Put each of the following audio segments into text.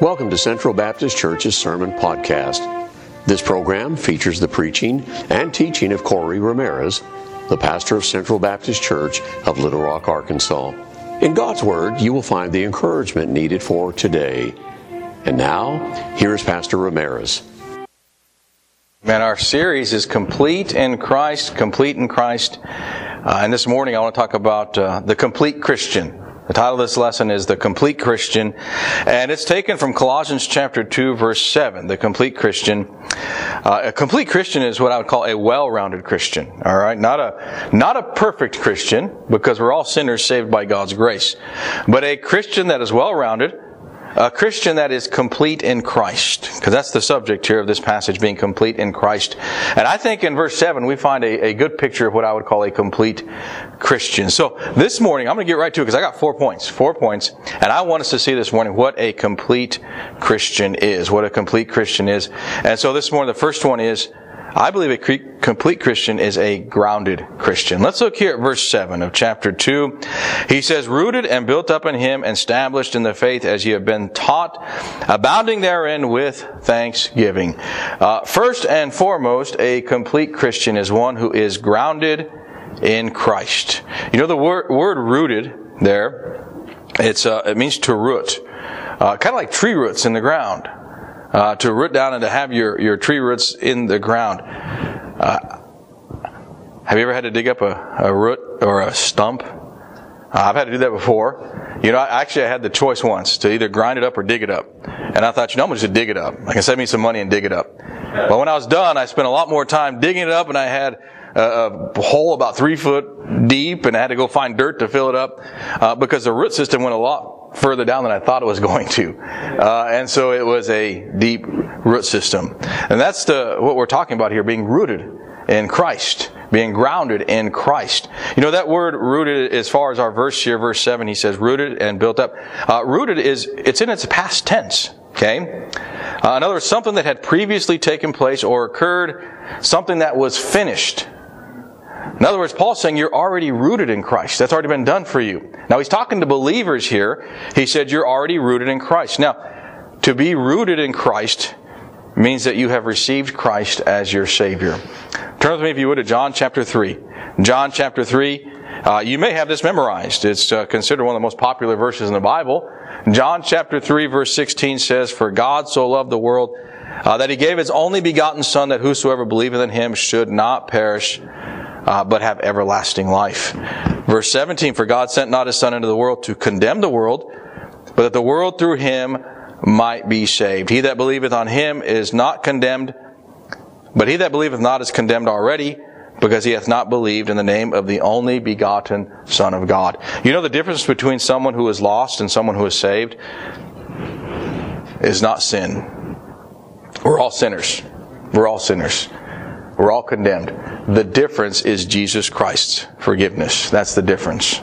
Welcome to Central Baptist Church's Sermon Podcast. This program features the preaching and teaching of Corey Ramirez, the pastor of Central Baptist Church of Little Rock, Arkansas. In God's Word, you will find the encouragement needed for today. And now, here is Pastor Ramirez. Man, our series is Complete in Christ, Complete in Christ. Uh, and this morning I want to talk about uh, the complete Christian. The title of this lesson is The Complete Christian, and it's taken from Colossians chapter 2 verse 7, the complete Christian. Uh, a complete Christian is what I would call a well-rounded Christian, alright? Not a, not a perfect Christian, because we're all sinners saved by God's grace. But a Christian that is well-rounded, a Christian that is complete in Christ, because that's the subject here of this passage, being complete in Christ. And I think in verse 7 we find a, a good picture of what I would call a complete Christian. So this morning, I'm going to get right to it because I got four points, four points, and I want us to see this morning what a complete Christian is, what a complete Christian is. And so this morning, the first one is, I believe a complete Christian is a grounded Christian. Let's look here at verse 7 of chapter 2. He says, Rooted and built up in him, established in the faith as ye have been taught, abounding therein with thanksgiving. Uh, first and foremost, a complete Christian is one who is grounded in Christ. You know the word, word rooted there, it's, uh, it means to root. Uh, kind of like tree roots in the ground uh, to root down and to have your, your tree roots in the ground. Uh, have you ever had to dig up a, a root or a stump? Uh, I've had to do that before. You know, I, actually I had the choice once to either grind it up or dig it up. And I thought, you know, I'm going to dig it up. I can save me some money and dig it up. But when I was done, I spent a lot more time digging it up and I had a, a hole about three foot deep and I had to go find dirt to fill it up uh, because the root system went a lot further down than I thought it was going to. Uh, and so it was a deep root system. And that's the, what we're talking about here, being rooted in Christ, being grounded in Christ. You know, that word rooted, as far as our verse here, verse 7, he says rooted and built up. Uh, rooted is, it's in its past tense. Okay? Uh, in other words, something that had previously taken place or occurred, something that was finished. In other words, Paul's saying you're already rooted in Christ. That's already been done for you. Now he's talking to believers here. He said you're already rooted in Christ. Now, to be rooted in Christ means that you have received Christ as your Savior. Turn with me, if you would, to John chapter 3. John chapter 3. Uh, you may have this memorized. It's uh, considered one of the most popular verses in the Bible. John chapter 3 verse 16 says, For God so loved the world uh, that he gave his only begotten Son that whosoever believeth in him should not perish, uh, but have everlasting life. Verse 17, for God sent not his Son into the world to condemn the world, but that the world through him might be saved. He that believeth on him is not condemned, but he that believeth not is condemned already, because he hath not believed in the name of the only begotten Son of God. You know the difference between someone who is lost and someone who is saved is not sin. We're all sinners. We're all sinners. We're all condemned. The difference is Jesus Christ's forgiveness. That's the difference.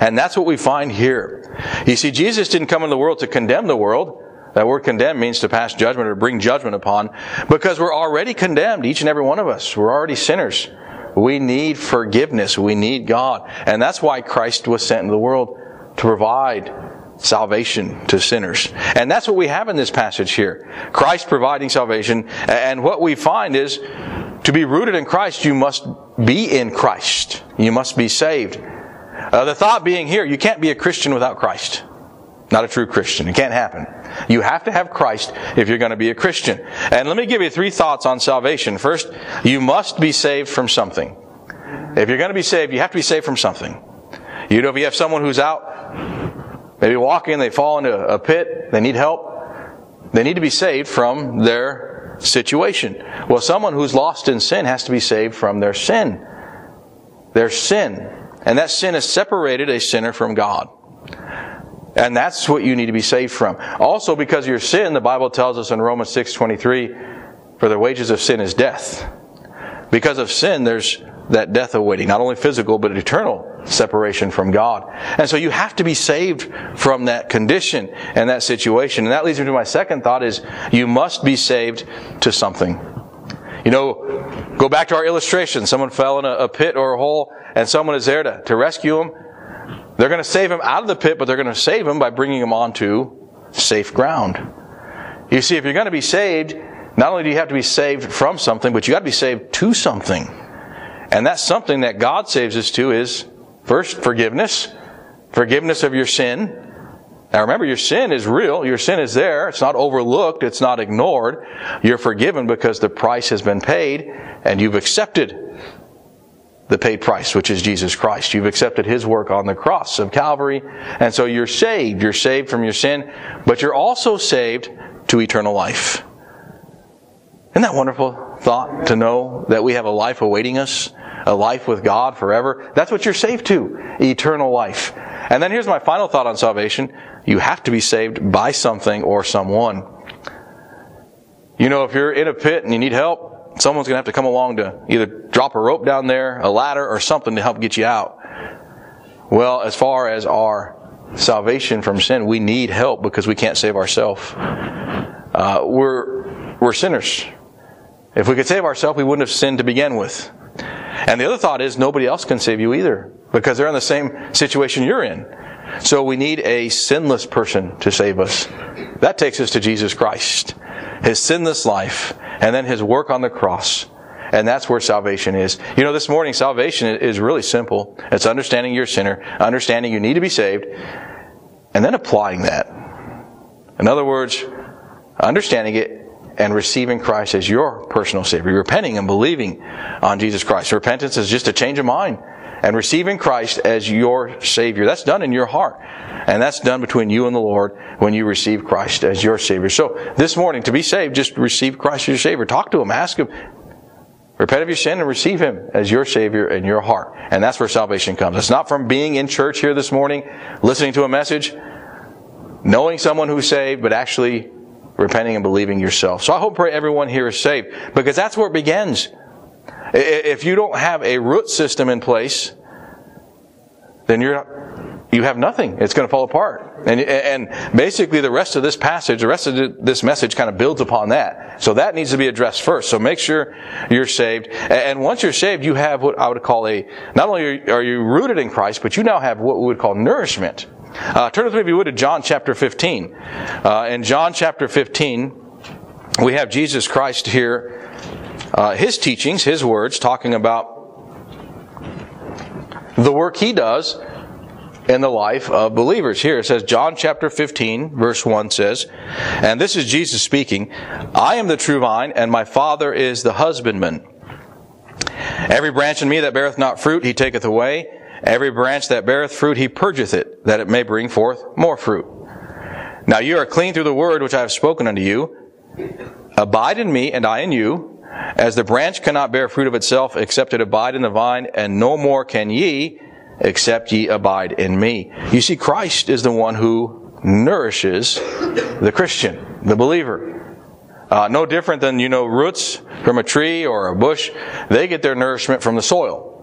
And that's what we find here. You see, Jesus didn't come into the world to condemn the world. That word condemn means to pass judgment or bring judgment upon because we're already condemned, each and every one of us. We're already sinners. We need forgiveness. We need God. And that's why Christ was sent into the world to provide salvation to sinners. And that's what we have in this passage here. Christ providing salvation. And what we find is to be rooted in Christ, you must be in Christ. You must be saved. Uh, the thought being here, you can't be a Christian without Christ. Not a true Christian. It can't happen. You have to have Christ if you're going to be a Christian. And let me give you three thoughts on salvation. First, you must be saved from something. If you're going to be saved, you have to be saved from something. You know, if you have someone who's out, maybe walking, they fall into a pit, they need help, they need to be saved from their situation. Well, someone who's lost in sin has to be saved from their sin. Their sin. And that sin has separated a sinner from God. And that's what you need to be saved from. Also, because of your sin, the Bible tells us in Romans 6.23, for the wages of sin is death. Because of sin, there's that death awaiting, not only physical, but eternal separation from God. And so you have to be saved from that condition and that situation. And that leads me to my second thought is you must be saved to something. You know, go back to our illustration. Someone fell in a, a pit or a hole and someone is there to, to rescue him. They're going to save him out of the pit, but they're going to save him by bringing him onto safe ground. You see, if you're going to be saved, not only do you have to be saved from something, but you got to be saved to something. And that's something that God saves us to is first forgiveness, forgiveness of your sin. Now remember, your sin is real. Your sin is there. It's not overlooked. It's not ignored. You're forgiven because the price has been paid and you've accepted the paid price, which is Jesus Christ. You've accepted His work on the cross of Calvary. And so you're saved. You're saved from your sin, but you're also saved to eternal life. Isn't that wonderful thought to know that we have a life awaiting us? A life with God forever? That's what you're saved to. Eternal life. And then here's my final thought on salvation. You have to be saved by something or someone. You know, if you're in a pit and you need help, someone's going to have to come along to either drop a rope down there, a ladder, or something to help get you out. Well, as far as our salvation from sin, we need help because we can't save ourselves. Uh, we're, we're sinners. If we could save ourselves, we wouldn't have sinned to begin with. And the other thought is nobody else can save you either because they're in the same situation you're in. So we need a sinless person to save us. That takes us to Jesus Christ. His sinless life and then his work on the cross. And that's where salvation is. You know, this morning, salvation is really simple. It's understanding you're a sinner, understanding you need to be saved, and then applying that. In other words, understanding it and receiving Christ as your personal Savior, repenting and believing on Jesus Christ. Repentance is just a change of mind and receiving Christ as your Savior. That's done in your heart. And that's done between you and the Lord when you receive Christ as your Savior. So this morning, to be saved, just receive Christ as your Savior. Talk to Him, ask Him, Repent of your sin and receive Him as your Savior in your heart. And that's where salvation comes. It's not from being in church here this morning, listening to a message, knowing someone who's saved, but actually repenting and believing yourself. So I hope pray everyone here is saved because that's where it begins. If you don't have a root system in place, then you're you have nothing. It's going to fall apart. And, and basically the rest of this passage, the rest of this message kind of builds upon that. So that needs to be addressed first. So make sure you're saved. And once you're saved, you have what I would call a, not only are you rooted in Christ, but you now have what we would call nourishment. Uh, turn with me, if you would, to John chapter 15. Uh, in John chapter 15, we have Jesus Christ here, uh, his teachings, his words, talking about the work he does in the life of believers. Here it says, John chapter 15, verse 1 says, and this is Jesus speaking, I am the true vine, and my Father is the husbandman. Every branch in me that beareth not fruit, he taketh away. Every branch that beareth fruit, he purgeth it, that it may bring forth more fruit. Now you are clean through the word which I have spoken unto you. Abide in me, and I in you. As the branch cannot bear fruit of itself, except it abide in the vine, and no more can ye, except ye abide in me. You see, Christ is the one who nourishes the Christian, the believer. Uh, no different than, you know, roots from a tree or a bush. They get their nourishment from the soil.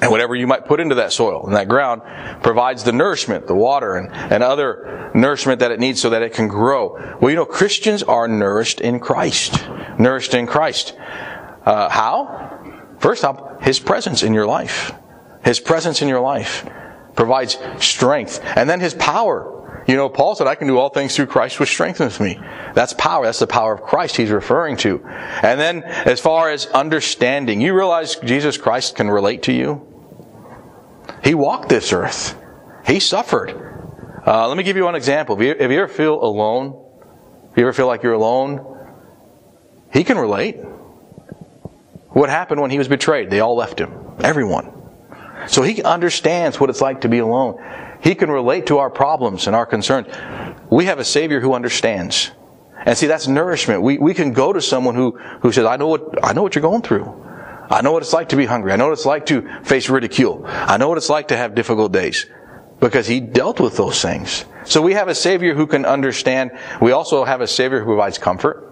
And whatever you might put into that soil and that ground provides the nourishment, the water, and, and other nourishment that it needs so that it can grow. Well, you know, Christians are nourished in Christ. Nourished in Christ. Uh, how? First off, His presence in your life. His presence in your life provides strength. And then His power. You know, Paul said, I can do all things through Christ which strengthens me. That's power. That's the power of Christ he's referring to. And then, as far as understanding, you realize Jesus Christ can relate to you? He walked this earth. He suffered. Uh, let me give you one example. You, if you ever feel alone, if you ever feel like you're alone, he can relate. What happened when he was betrayed? They all left him. Everyone. So he understands what it's like to be alone. He can relate to our problems and our concerns. We have a Savior who understands. And see, that's nourishment. We, we can go to someone who, who says, I know what, I know what you're going through. I know what it's like to be hungry. I know what it's like to face ridicule. I know what it's like to have difficult days. Because he dealt with those things. So we have a Savior who can understand. We also have a Savior who provides comfort.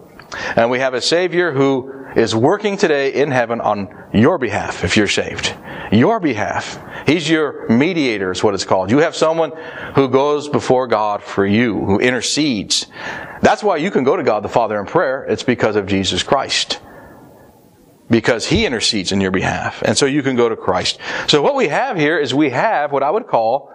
And we have a Savior who is working today in heaven on your behalf if you're saved. Your behalf. He's your mediator is what it's called. You have someone who goes before God for you, who intercedes. That's why you can go to God the Father in prayer. It's because of Jesus Christ. Because He intercedes in your behalf. And so you can go to Christ. So what we have here is we have what I would call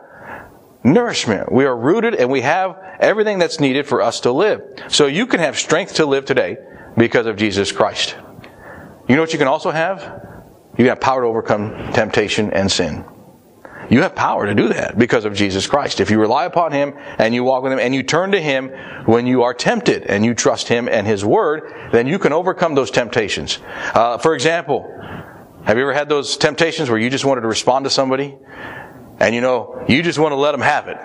nourishment. We are rooted and we have everything that's needed for us to live. So you can have strength to live today because of Jesus Christ. You know what you can also have? You can have power to overcome temptation and sin. You have power to do that because of Jesus Christ. If you rely upon Him and you walk with Him and you turn to Him when you are tempted and you trust Him and His Word, then you can overcome those temptations. Uh, for example, have you ever had those temptations where you just wanted to respond to somebody and you know, you just want to let them have it?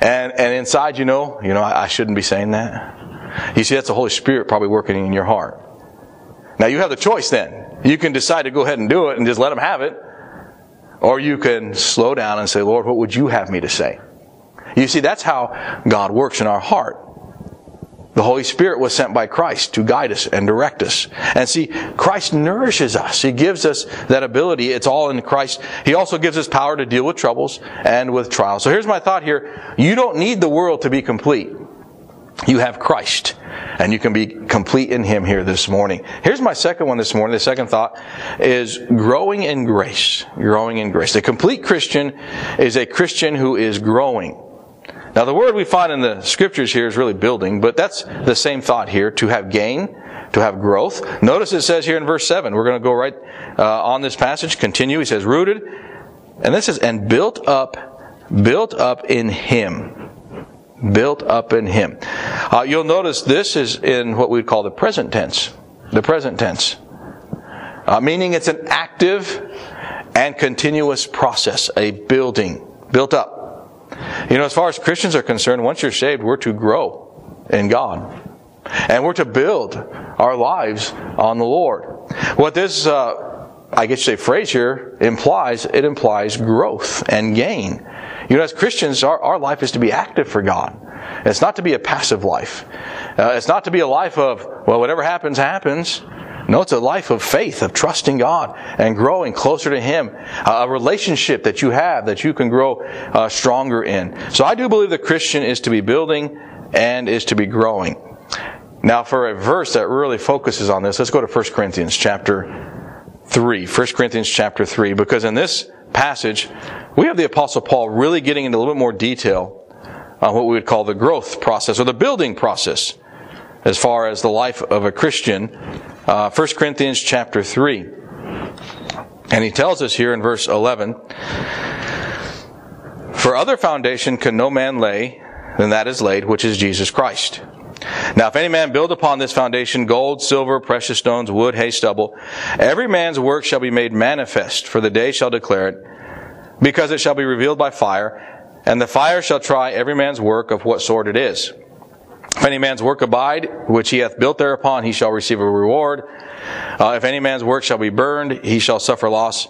And, and inside you know, you know, I, I shouldn't be saying that. You see, that's the Holy Spirit probably working in your heart. Now you have the choice then. You can decide to go ahead and do it and just let them have it or you can slow down and say, Lord, what would you have me to say? You see, that's how God works in our heart. The Holy Spirit was sent by Christ to guide us and direct us. And see, Christ nourishes us. He gives us that ability. It's all in Christ. He also gives us power to deal with troubles and with trials. So here's my thought here. You don't need the world to be complete. You have Christ and you can be complete in Him here this morning. Here's my second one this morning. The second thought is growing in grace. Growing in grace. A complete Christian is a Christian who is growing. Now, the word we find in the scriptures here is really building, but that's the same thought here to have gain, to have growth. Notice it says here in verse 7, we're going to go right uh, on this passage, continue. He says, rooted, and this is, and built up, built up in Him built up in Him. Uh, you'll notice this is in what we'd call the present tense. The present tense. Uh, meaning it's an active and continuous process, a building, built up. You know, as far as Christians are concerned, once you're saved, we're to grow in God. And we're to build our lives on the Lord. What this, uh, I guess you say phrase here implies, it implies growth and gain. You know, as Christians, our, our life is to be active for God. It's not to be a passive life. Uh, it's not to be a life of, well, whatever happens, happens. No, it's a life of faith, of trusting God and growing closer to Him. A relationship that you have that you can grow uh, stronger in. So I do believe the Christian is to be building and is to be growing. Now, for a verse that really focuses on this, let's go to 1 Corinthians chapter 3. 1 Corinthians chapter 3, because in this passage, we have the Apostle Paul really getting into a little bit more detail on what we would call the growth process or the building process as far as the life of a Christian. Uh, 1 Corinthians chapter 3. And he tells us here in verse 11 For other foundation can no man lay than that is laid, which is Jesus Christ. Now, if any man build upon this foundation gold, silver, precious stones, wood, hay, stubble, every man's work shall be made manifest, for the day shall declare it, because it shall be revealed by fire, and the fire shall try every man's work of what sort it is. If any man's work abide, which he hath built thereupon, he shall receive a reward. Uh, if any man's work shall be burned, he shall suffer loss,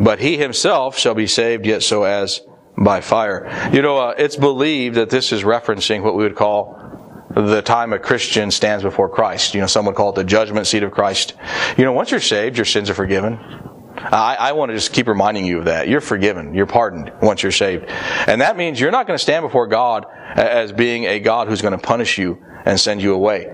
but he himself shall be saved, yet so as by fire. You know, uh, it's believed that this is referencing what we would call the time a Christian stands before Christ. You know, some would call it the judgment seat of Christ. You know, once you're saved, your sins are forgiven. I, I, want to just keep reminding you of that. You're forgiven. You're pardoned once you're saved. And that means you're not going to stand before God as being a God who's going to punish you and send you away.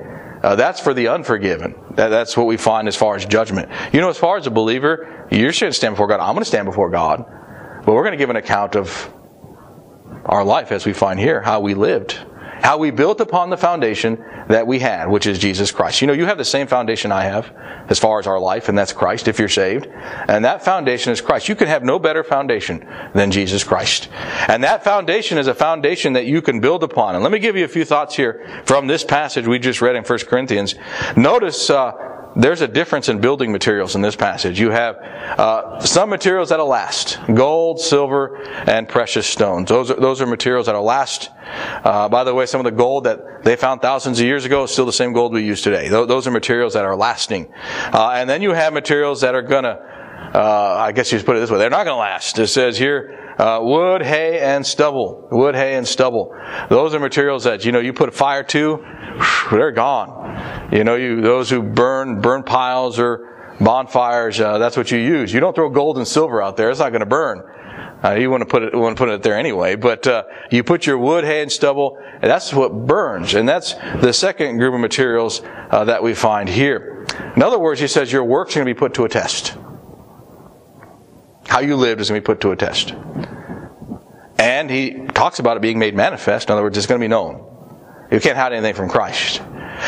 Uh, that's for the unforgiven. That, that's what we find as far as judgment. You know, as far as a believer, you're going to stand before God. I'm going to stand before God. But we're going to give an account of our life as we find here, how we lived how we built upon the foundation that we had, which is Jesus Christ. You know, you have the same foundation I have as far as our life, and that's Christ if you're saved. And that foundation is Christ. You can have no better foundation than Jesus Christ. And that foundation is a foundation that you can build upon. And let me give you a few thoughts here from this passage we just read in 1 Corinthians. Notice, uh, there's a difference in building materials in this passage. You have uh, some materials that'll last gold, silver, and precious stones. Those are, those are materials that'll last. Uh, by the way, some of the gold that they found thousands of years ago is still the same gold we use today. Those are materials that are lasting. Uh, and then you have materials that are going to, uh, I guess you just put it this way, they're not going to last. It says here, uh, wood, hay, and stubble. Wood, hay, and stubble. Those are materials that, you know, you put a fire to, they're gone. You know, you, those who burn, burn piles or bonfires, uh, that's what you use. You don't throw gold and silver out there. It's not going to burn. Uh, you want to put it, want to put it there anyway, but uh, you put your wood, hay, and stubble, and that's what burns, and that's the second group of materials uh, that we find here. In other words, he says your work's going to be put to a test. How you lived is going to be put to a test. And he talks about it being made manifest. In other words, it's going to be known. You can't hide anything from Christ.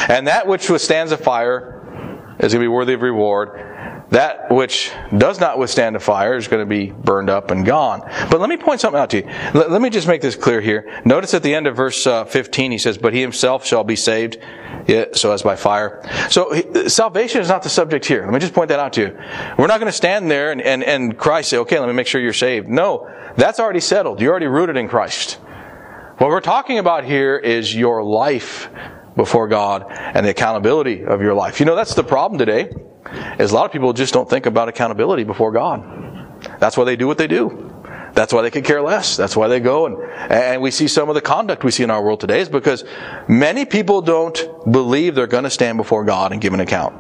And that which withstands the fire is going to be worthy of reward. That which does not withstand the fire is going to be burned up and gone. But let me point something out to you. Let, let me just make this clear here. Notice at the end of verse uh, 15, he says, But he himself shall be saved, yet, so as by fire. So salvation is not the subject here. Let me just point that out to you. We're not going to stand there and, and, and Christ say, Okay, let me make sure you're saved. No, that's already settled. You're already rooted in Christ. What we're talking about here is your life before God and the accountability of your life. You know, that's the problem today, is a lot of people just don't think about accountability before God. That's why they do what they do. That's why they could care less. That's why they go and, and we see some of the conduct we see in our world today is because many people don't believe they're going to stand before God and give an account.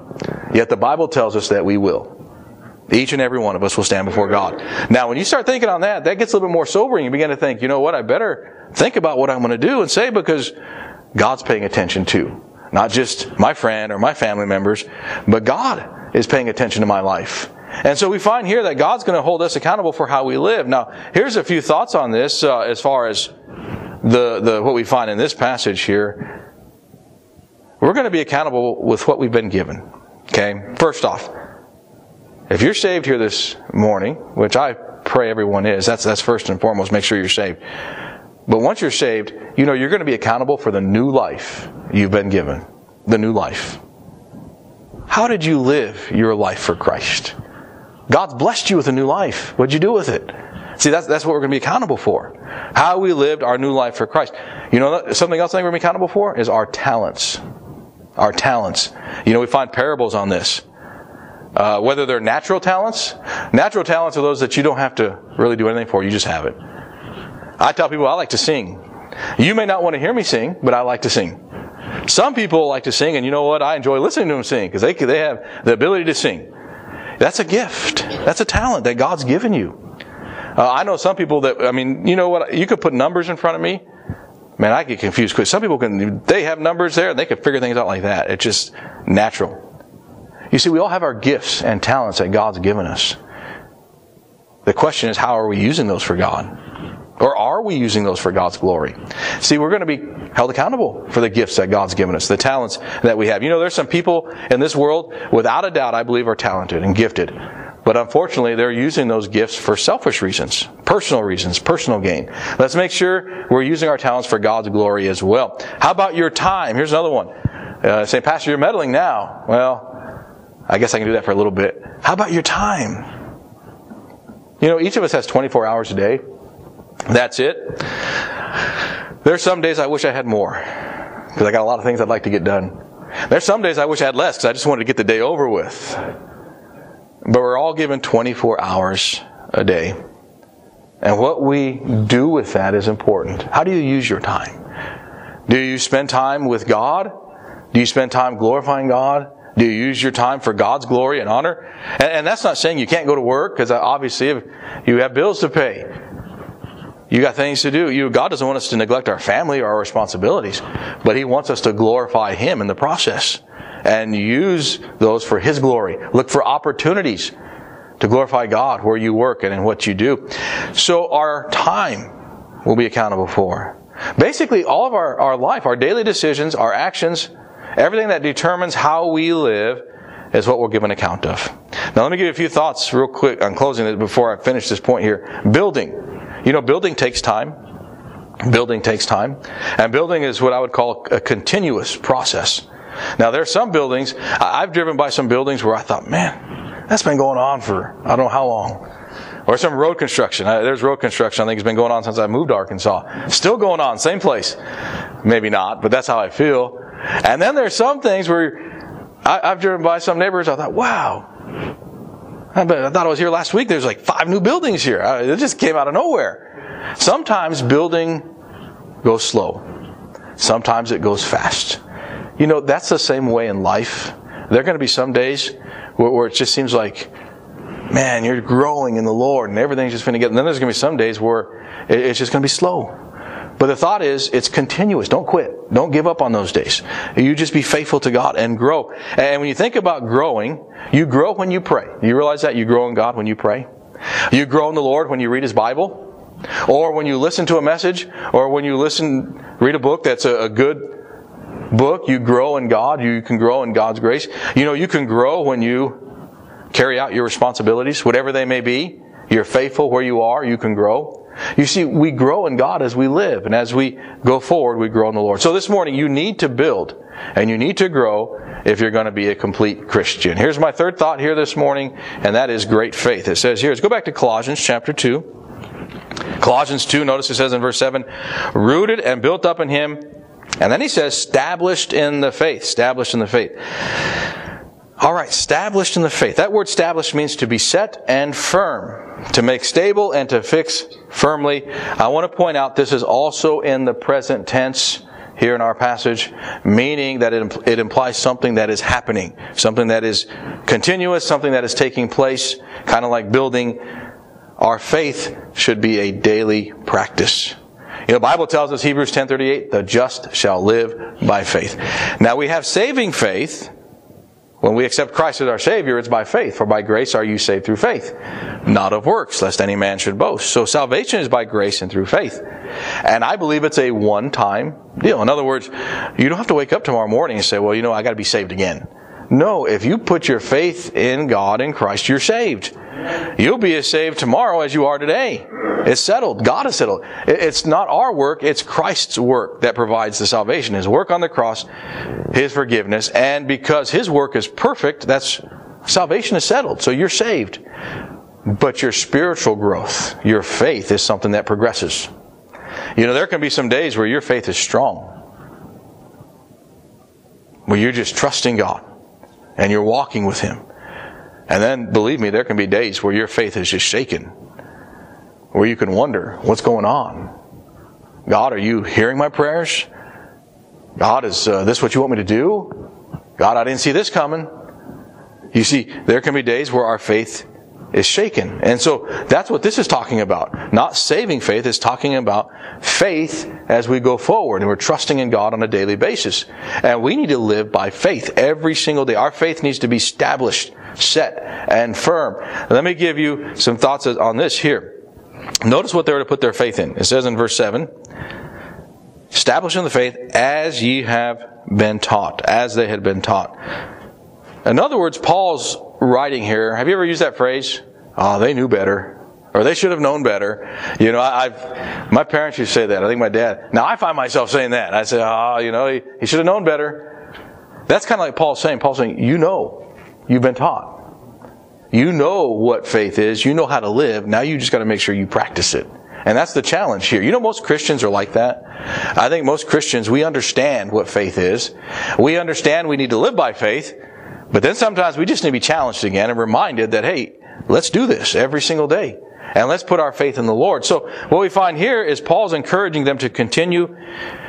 Yet the Bible tells us that we will. Each and every one of us will stand before God. Now, when you start thinking on that, that gets a little bit more sobering. You begin to think, you know what, I better think about what I'm going to do and say because God's paying attention to. Not just my friend or my family members, but God is paying attention to my life. And so we find here that God's going to hold us accountable for how we live. Now, here's a few thoughts on this uh, as far as the, the what we find in this passage here. We're going to be accountable with what we've been given. Okay? First off, if you're saved here this morning, which I pray everyone is, that's that's first and foremost, make sure you're saved. But once you're saved, you know you're going to be accountable for the new life you've been given. The new life. How did you live your life for Christ? God's blessed you with a new life. What'd you do with it? See, that's, that's what we're going to be accountable for. How we lived our new life for Christ. You know, something else I think we're going to be accountable for is our talents. Our talents. You know, we find parables on this. Uh, whether they're natural talents, natural talents are those that you don't have to really do anything for, you just have it. I tell people I like to sing. You may not want to hear me sing, but I like to sing. Some people like to sing, and you know what? I enjoy listening to them sing because they, they have the ability to sing. That's a gift. That's a talent that God's given you. Uh, I know some people that, I mean, you know what? You could put numbers in front of me. Man, I get confused because some people can, they have numbers there and they can figure things out like that. It's just natural. You see, we all have our gifts and talents that God's given us. The question is, how are we using those for God? Or are we using those for God's glory? See, we're going to be held accountable for the gifts that God's given us, the talents that we have. You know, there's some people in this world, without a doubt, I believe, are talented and gifted. But unfortunately, they're using those gifts for selfish reasons, personal reasons, personal gain. Let's make sure we're using our talents for God's glory as well. How about your time? Here's another one. Uh, say, Pastor, you're meddling now. Well, I guess I can do that for a little bit. How about your time? You know, each of us has 24 hours a day. That's it. There's some days I wish I had more because I got a lot of things I'd like to get done. There's some days I wish I had less because I just wanted to get the day over with. But we're all given 24 hours a day. And what we do with that is important. How do you use your time? Do you spend time with God? Do you spend time glorifying God? Do you use your time for God's glory and honor? And, and that's not saying you can't go to work because obviously if you have bills to pay. You got things to do. You, God doesn't want us to neglect our family or our responsibilities, but He wants us to glorify Him in the process and use those for His glory. Look for opportunities to glorify God where you work and in what you do. So our time will be accountable for. Basically, all of our, our life, our daily decisions, our actions, everything that determines how we live is what we're given account of. Now let me give you a few thoughts real quick on closing it before I finish this point here. Building. You know, building takes time. Building takes time. And building is what I would call a continuous process. Now, there are some buildings, I've driven by some buildings where I thought, man, that's been going on for I don't know how long. Or some road construction. There's road construction, I think, has been going on since I moved to Arkansas. Still going on, same place. Maybe not, but that's how I feel. And then there's some things where I, have driven by some neighbors, I thought, wow, I thought I was here last week. There's like five new buildings here. It just came out of nowhere. Sometimes building goes slow. Sometimes it goes fast. You know, that's the same way in life. There are going to be some days where, it just seems like, man, you're growing in the Lord and everything's just going to get. And then there's going to be some days where it's just going to be slow. But the thought is, it's continuous. Don't quit. Don't give up on those days. You just be faithful to God and grow. And when you think about growing, you grow when you pray. You realize that? You grow in God when you pray. You grow in the Lord when you read His Bible. Or when you listen to a message, or when you listen, read a book that's a, a good book, you grow in God, you can grow in God's grace. You know, you can grow when you carry out your responsibilities, whatever they may be. You're faithful where you are, you can grow. You see, we grow in God as we live, and as we go forward, we grow in the Lord. So this morning, you need to build and you need to grow if you're going to be a complete Christian. Here's my third thought here this morning, and that is great faith. It says here, let's go back to Colossians chapter 2. Colossians 2, notice it says in verse 7, rooted and built up in him. And then he says, established in the faith. Established in the faith. All right, established in the faith. That word established means to be set and firm, to make stable and to fix firmly. I want to point out this is also in the present tense here in our passage, meaning that it, it implies something that is happening, something that is continuous, something that is taking place, kind of like building. Our faith should be a daily practice. You know, the Bible tells us, Hebrews 10.38, the just shall live by faith. Now we have saving faith, when we accept Christ as our Savior, it's by faith. For by grace are you saved through faith, not of works, lest any man should boast. So salvation is by grace and through faith. And I believe it's a one-time deal. In other words, you don't have to wake up tomorrow morning and say, well, you know, I gotta be saved again. No, if you put your faith in God in Christ, you're saved. You'll be as saved tomorrow as you are today. It's settled. God has settled. It's not our work, it's Christ's work that provides the salvation. His work on the cross, His forgiveness, and because His work is perfect, that's salvation is settled. So you're saved. But your spiritual growth, your faith is something that progresses. You know, there can be some days where your faith is strong. Where you're just trusting God and you're walking with Him. And then, believe me, there can be days where your faith is just shaken, where you can wonder, what's going on? God, are you hearing my prayers? God, is uh, this what you want me to do? God, I didn't see this coming. You see, there can be days where our faith is shaken. And so that's what this is talking about. Not saving faith, it's talking about faith as we go forward and we're trusting in God on a daily basis. And we need to live by faith every single day. Our faith needs to be established set and firm. Let me give you some thoughts on this here. Notice what they were to put their faith in. It says in verse 7 establishing the faith as ye have been taught, as they had been taught. In other words, Paul's writing here. Have you ever used that phrase? Oh, they knew better. Or they should have known better. You know, I, have my parents used to say that. I think my dad. Now I find myself saying that. I say, oh, you know, he, he should have known better. That's kind of like Paul saying. Paul's saying, you know. You've been taught. You know what faith is. You know how to live. Now you just got to make sure you practice it. And that's the challenge here. You know, most Christians are like that. I think most Christians, we understand what faith is. We understand we need to live by faith. But then sometimes we just need to be challenged again and reminded that, hey, let's do this every single day. And let's put our faith in the Lord. So what we find here is Paul's encouraging them to continue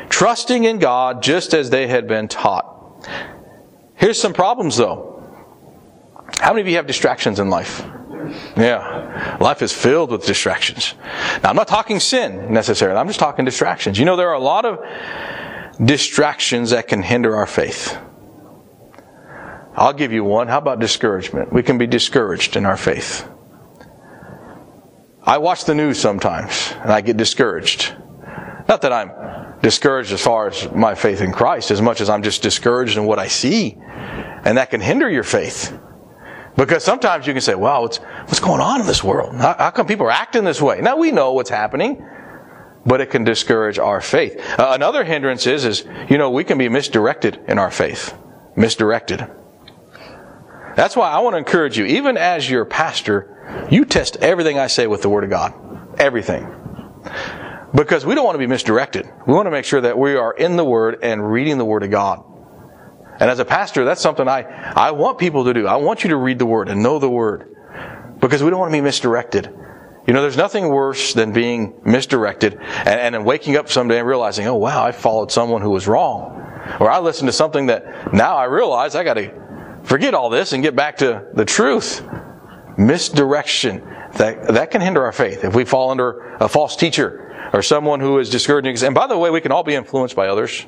trusting in God just as they had been taught. Here's some problems though. How many of you have distractions in life? Yeah. Life is filled with distractions. Now, I'm not talking sin necessarily. I'm just talking distractions. You know, there are a lot of distractions that can hinder our faith. I'll give you one. How about discouragement? We can be discouraged in our faith. I watch the news sometimes and I get discouraged. Not that I'm discouraged as far as my faith in Christ, as much as I'm just discouraged in what I see. And that can hinder your faith. Because sometimes you can say, wow, what's, what's going on in this world? How, how, come people are acting this way? Now we know what's happening, but it can discourage our faith. Uh, another hindrance is, is, you know, we can be misdirected in our faith. Misdirected. That's why I want to encourage you, even as your pastor, you test everything I say with the Word of God. Everything. Because we don't want to be misdirected. We want to make sure that we are in the Word and reading the Word of God. And as a pastor, that's something I, I want people to do. I want you to read the Word and know the Word. Because we don't want to be misdirected. You know, there's nothing worse than being misdirected and, and waking up someday and realizing, oh wow, I followed someone who was wrong. Or I listened to something that now I realize I gotta forget all this and get back to the truth. Misdirection. That, that can hinder our faith. If we fall under a false teacher or someone who is discouraging. And by the way, we can all be influenced by others.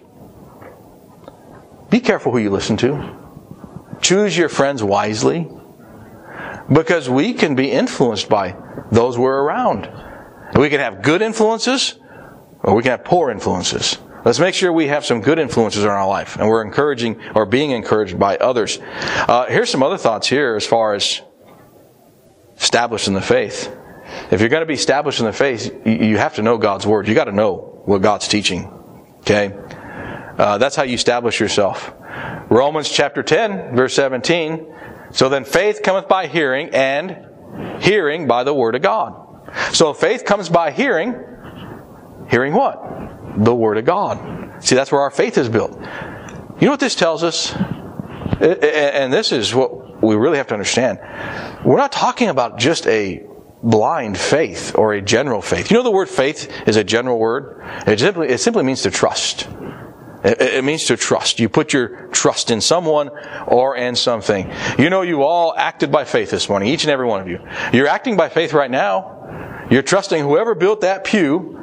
Be careful who you listen to. Choose your friends wisely because we can be influenced by those we're around. We can have good influences or we can have poor influences. Let's make sure we have some good influences in our life and we're encouraging or being encouraged by others. Uh, here's some other thoughts here as far as established in the faith. If you're going to be established in the faith, you have to know God's Word. You got to know what God's teaching. Okay? Uh, that's how you establish yourself. Romans chapter 10, verse 17. So then faith cometh by hearing, and hearing by the Word of God. So faith comes by hearing. Hearing what? The Word of God. See, that's where our faith is built. You know what this tells us? And this is what we really have to understand. We're not talking about just a blind faith or a general faith. You know the word faith is a general word? It simply, it simply means to trust. It, means to trust. You put your trust in someone or in something. You know you all acted by faith this morning, each and every one of you. You're acting by faith right now. You're trusting whoever built that pew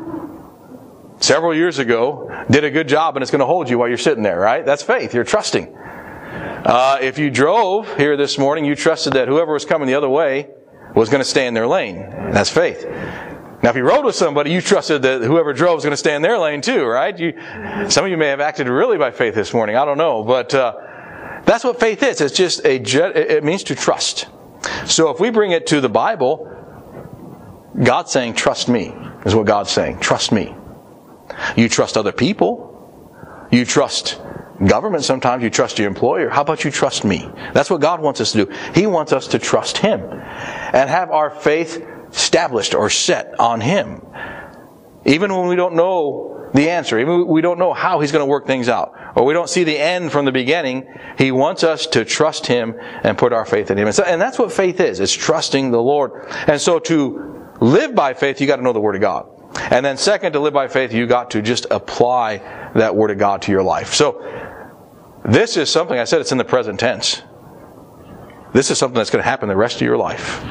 several years ago did a good job and it's going to hold you while you're sitting there, right? That's faith. You're trusting. Uh, if you drove here this morning, you trusted that whoever was coming the other way was going to stay in their lane. That's faith. Now, if you rode with somebody, you trusted that whoever drove was going to stay in their lane too, right? You, some of you may have acted really by faith this morning. I don't know, but uh, that's what faith is. It's just a it means to trust. So if we bring it to the Bible, God's saying, "Trust me," is what God's saying. Trust me. You trust other people. You trust government sometimes you trust your employer how about you trust me that's what god wants us to do he wants us to trust him and have our faith established or set on Him. Even when we don't know the answer, even we don't know how He's going to work things out, or we don't see the end from the beginning, He wants us to trust Him and put our faith in Him. And, so, and that's what faith is. It's trusting the Lord. And so to live by faith, you got to know the Word of God. And then second, to live by faith, you got to just apply that Word of God to your life. So, this is something, I said it's in the present tense. This is something that's going to happen the rest of your life.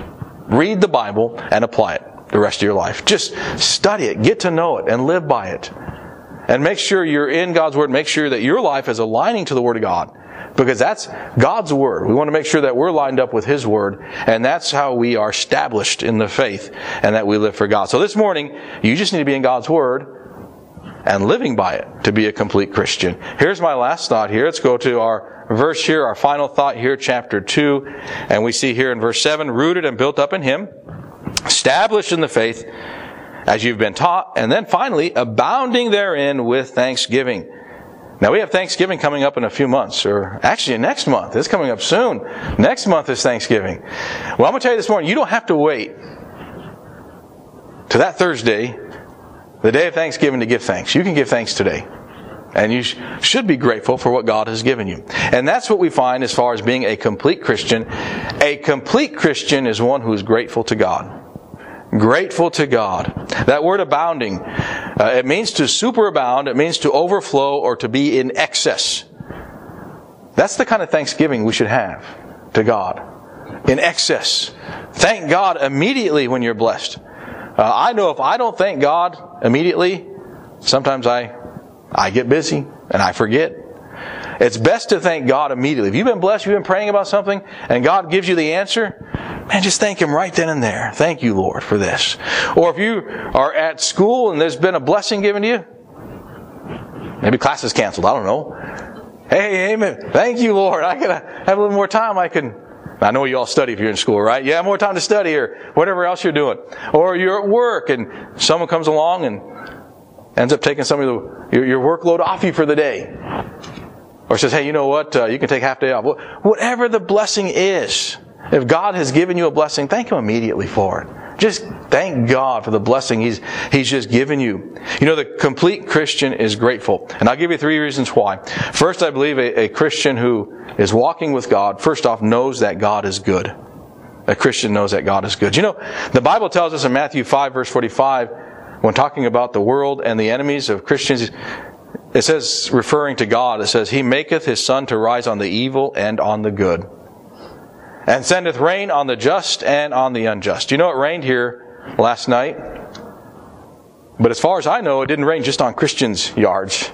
Read the Bible and apply it the rest of your life. Just study it, get to know it, and live by it. And make sure you're in God's Word. Make sure that your life is aligning to the Word of God. Because that's God's Word. We want to make sure that we're lined up with His Word. And that's how we are established in the faith and that we live for God. So this morning, you just need to be in God's Word and living by it to be a complete Christian. Here's my last thought here. Let's go to our verse here, our final thought here, chapter 2. And we see here in verse 7 rooted and built up in Him, established in the faith as you've been taught, and then finally, abounding therein with thanksgiving. Now we have Thanksgiving coming up in a few months, or actually next month. It's coming up soon. Next month is Thanksgiving. Well, I'm going to tell you this morning, you don't have to wait to that Thursday, the day of Thanksgiving, to give thanks. You can give thanks today. And you should be grateful for what God has given you. And that's what we find as far as being a complete Christian. A complete Christian is one who is grateful to God. Grateful to God. That word abounding, uh, it means to superabound, it means to overflow or to be in excess. That's the kind of thanksgiving we should have to God. In excess. Thank God immediately when you're blessed. Uh, I know if I don't thank God immediately, sometimes I I get busy and I forget. It's best to thank God immediately. If you've been blessed, you've been praying about something, and God gives you the answer, man, just thank Him right then and there. Thank you, Lord, for this. Or if you are at school and there's been a blessing given to you, maybe class is canceled, I don't know. Hey, amen. Thank you, Lord. I can have a little more time. I can I know you all study if you're in school, right? Have more time to study or whatever else you're doing. Or you're at work and someone comes along and ends up taking some of the, your, your workload off you for the day. Or says, hey, you know what? Uh, you can take half day off. Whatever the blessing is, if God has given you a blessing, thank Him immediately for it. Just thank God for the blessing He's, He's just given you. You know, the complete Christian is grateful. And I'll give you three reasons why. First, I believe a, a Christian who is walking with God, first off, knows that God is good. A Christian knows that God is good. You know, the Bible tells us in Matthew 5 verse 45, when talking about the world and the enemies of Christians, it says, referring to God, it says, He maketh His sun to rise on the evil and on the good, and sendeth rain on the just and on the unjust. You know, it rained here last night, but as far as I know, it didn't rain just on Christians' yards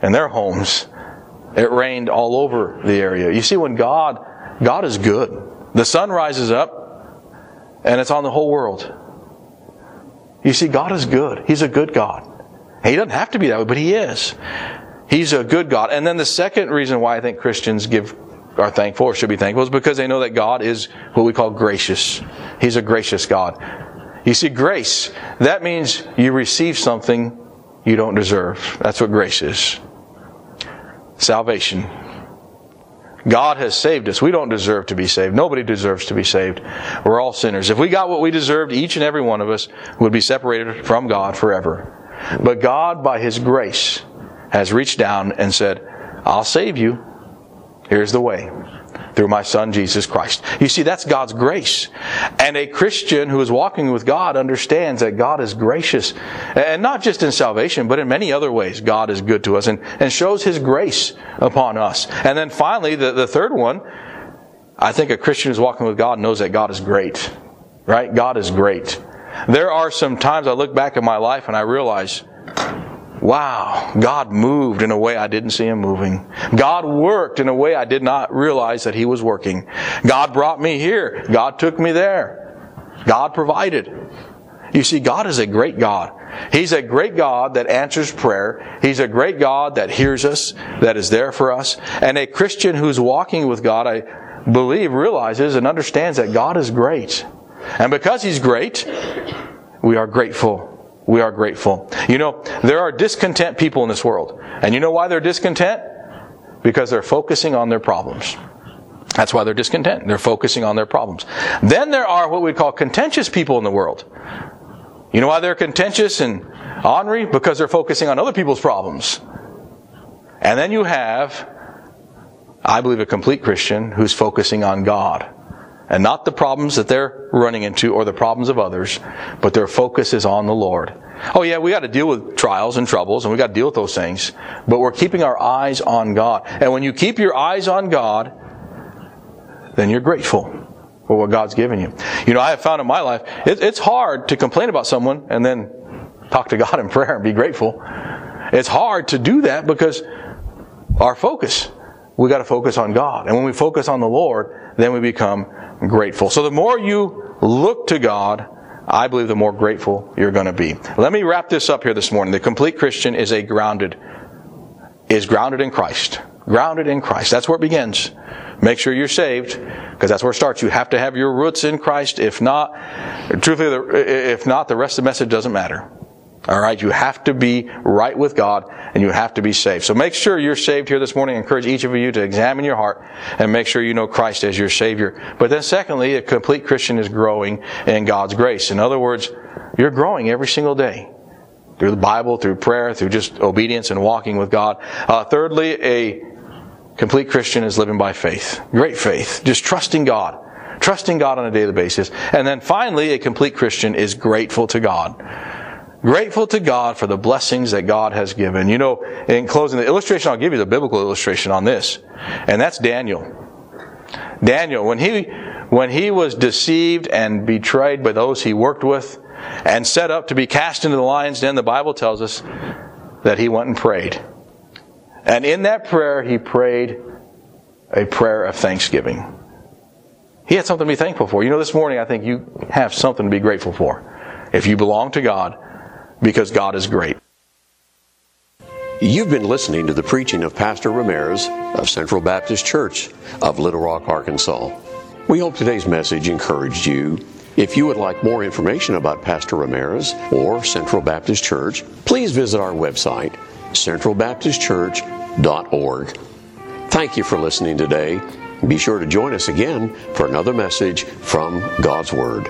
and their homes. It rained all over the area. You see, when God, God is good. The sun rises up, and it's on the whole world. You see, God is good. He's a good God. He doesn't have to be that way, but He is. He's a good God. And then the second reason why I think Christians give are thankful or should be thankful is because they know that God is what we call gracious. He's a gracious God. You see, grace, that means you receive something you don't deserve. That's what grace is. Salvation. God has saved us. We don't deserve to be saved. Nobody deserves to be saved. We're all sinners. If we got what we deserved, each and every one of us would be separated from God forever. But God, by His grace, has reached down and said, I'll save you. Here's the way through my son Jesus Christ. You see, that's God's grace. And a Christian who is walking with God understands that God is gracious. And not just in salvation, but in many other ways, God is good to us and, and shows His grace upon us. And then finally, the, the third one, I think a Christian who's walking with God knows that God is great. Right? God is great. There are some times I look back at my life and I realize, wow, God moved in a way I didn't see Him moving. God worked in a way I did not realize that He was working. God brought me here. God took me there. God provided. You see, God is a great God. He's a great God that answers prayer. He's a great God that hears us, that is there for us. And a Christian who's walking with God, I believe, realizes and understands that God is great. And because He's great, we are grateful we are grateful. You know, there are discontent people in this world. And you know why they're discontent? Because they're focusing on their problems. That's why they're discontent. They're focusing on their problems. Then there are what we call contentious people in the world. You know why they're contentious and ornery? Because they're focusing on other people's problems. And then you have, I believe, a complete Christian who's focusing on God and not the problems that they're running into or the problems of others, but their focus is on the Lord. Oh yeah, we got to deal with trials and troubles and we got to deal with those things, but we're keeping our eyes on God. And when you keep your eyes on God, then you're grateful for what God's given you. You know, I have found in my life, it's hard to complain about someone and then talk to God in prayer and be grateful. It's hard to do that because our focus, we got to focus on God. And when we focus on the Lord, then we become grateful. So the more you look to God, I believe the more grateful you're going to be. Let me wrap this up here this morning. The complete Christian is a grounded, is grounded in Christ. Grounded in Christ. That's where it begins. Make sure you're saved, because that's where it starts. You have to have your roots in Christ. If not, truthfully, if not, the rest of the message doesn't matter. All right, you have to be right with God and you have to be saved. So make sure you're saved here this morning. I encourage each of you to examine your heart and make sure you know Christ as your Savior. But then secondly, a complete Christian is growing in God's grace. In other words, you're growing every single day through the Bible, through prayer, through just obedience and walking with God. Uh, thirdly, a complete Christian is living by faith. Great faith. Just trusting God. Trusting God on a daily basis. And then finally, a complete Christian is grateful to God Grateful to God for the blessings that God has given. You know, in closing, the illustration I'll give you is a biblical illustration on this. And that's Daniel. Daniel, when he, when he was deceived and betrayed by those he worked with and set up to be cast into the lion's den, the Bible tells us that he went and prayed. And in that prayer, he prayed a prayer of thanksgiving. He had something to be thankful for. You know, this morning I think you have something to be grateful for. If you belong to God, because God is great. You've been listening to the preaching of Pastor Ramirez of Central Baptist Church of Little Rock, Arkansas. We hope today's message encouraged you. If you would like more information about Pastor Ramirez or Central Baptist Church, please visit our website, centralbaptistchurch.org. Thank you for listening today. Be sure to join us again for another message from God's Word.